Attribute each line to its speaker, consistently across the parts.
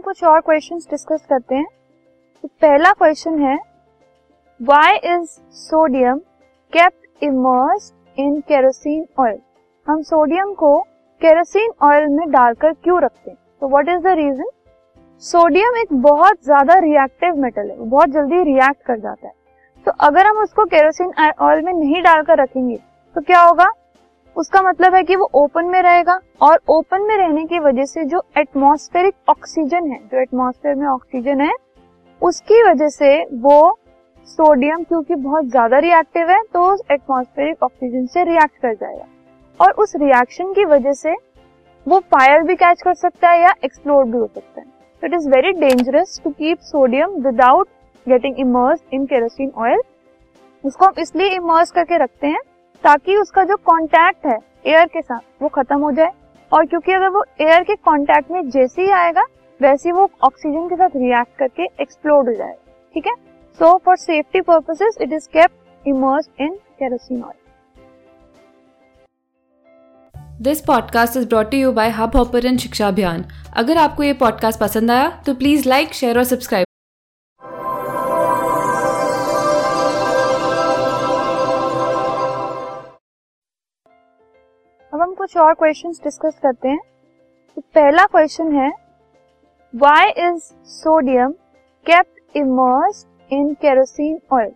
Speaker 1: कुछ और questions discuss करते हैं। तो पहला क्वेश्चन है why is sodium kept immerse in kerosene oil हम सोडियम को केरोसिन ऑयल में डालकर क्यों रखते हैं? तो what is the reason sodium एक बहुत ज़्यादा रिएक्टिव मेटल है बहुत जल्दी रिएक्ट कर जाता है। तो अगर हम उसको केरोसिन ऑयल में नहीं डालकर रखेंगे तो क्या होगा? उसका मतलब है कि वो ओपन में रहेगा और ओपन में रहने की वजह से जो एटमॉस्फेरिक ऑक्सीजन है, जो एटमॉस्फेयर में ऑक्सीजन है, उसकी वजह से वो सोडियम, क्योंकि बहुत ज़्यादा रिएक्टिव है तो एटमॉस्फेरिक ऑक्सीजन से रिएक्ट कर जाएगा। और उस रिएक्शन की वजह से वो फायर भी कैच कर सकता है या एक्सप्लोर भी हो सकता है। तो it is very dangerous to keep sodium without getting immerse in kerosene oil उसको हम इसलिए इमर्स करके रखते हैं ताकि उसका जो कांटेक्ट है एयर के साथ, वो खत्म हो जाए। और क्योंकि अगर वो एयर के कांटेक्ट में जैसे ही आएगा, वैसे वो ऑक्सीजन के साथ रिएक्ट करके एक्सप्लोड हो जाएगा। ठीक है? So for safety purposes it is kept immerse in kerosene oil
Speaker 2: this podcast is brought you by Hubhopper Shiksha Abhiyan अगर आपको ये पॉडकास्ट पसंद आया तो प्लीज़ लाइक शेयर और सब्सक्राइब
Speaker 1: कुछ और क्वेश्चंस डिस्कस करते हैं। तो पहला क्वेश्चन है why is sodium kept immerse in kerosene oil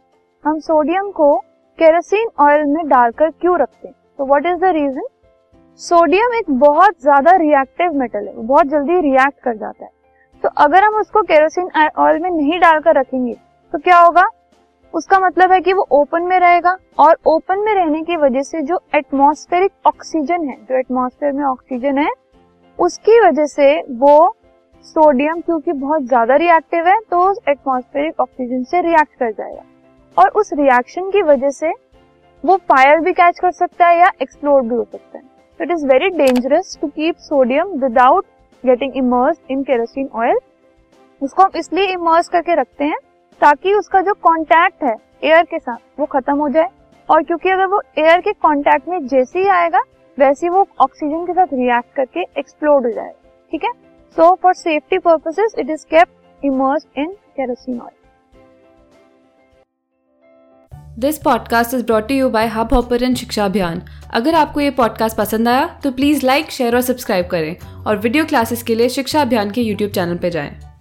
Speaker 1: हम सोडियम को केरोसिन ऑयल में डालकर क्यों रखते हैं? तो what is the reason sodium एक बहुत ज़्यादा रिएक्टिव मेटल है बहुत जल्दी रिएक्ट कर जाता है। तो अगर हम उसको केरोसिन ऑयल में नहीं डालकर रखेंगे तो क्या होगा? उसका मतलब है कि वो ओपन में रहेगा और ओपन में रहने की वजह से जो एटमॉस्फेरिक ऑक्सीजन है, जो एटमॉस्फेयर में ऑक्सीजन है, उसकी वजह से वो सोडियम क्योंकि बहुत ज़्यादा रिएक्टिव है तो एटमॉस्फेरिक ऑक्सीजन से रिएक्ट कर जाएगा। और उस रिएक्शन की वजह से वो फायर भी कैच कर सकता है या एक्सप्लोर भी हो सकता है। तो it is very dangerous to keep sodium without getting immerse in kerosene oil उसको हम इसलिए इमर्स करके रखते हैं ताकि उसका जो कांटेक्ट है एयर के साथ, वो खत्म हो जाए। और क्योंकि अगर वो एयर के कांटेक्ट में जैसे ही आएगा, वैसे वो ऑक्सीजन के साथ रिएक्ट करके एक्सप्लोड हो जाएगा। ठीक है? So for safety purposes it is kept immerse in kerosene oil
Speaker 2: this podcast is brought you by Hubhopper Shiksha Abhiyan अगर आपको ये पॉडकास्ट पसंद आया तो प्लीज़ लाइक शेयर और सब्सक्राइब करें। और वीडियो क्लासेस के लिए शिक्षा अभियान के यूट्यूब चैनल पर जाएँ।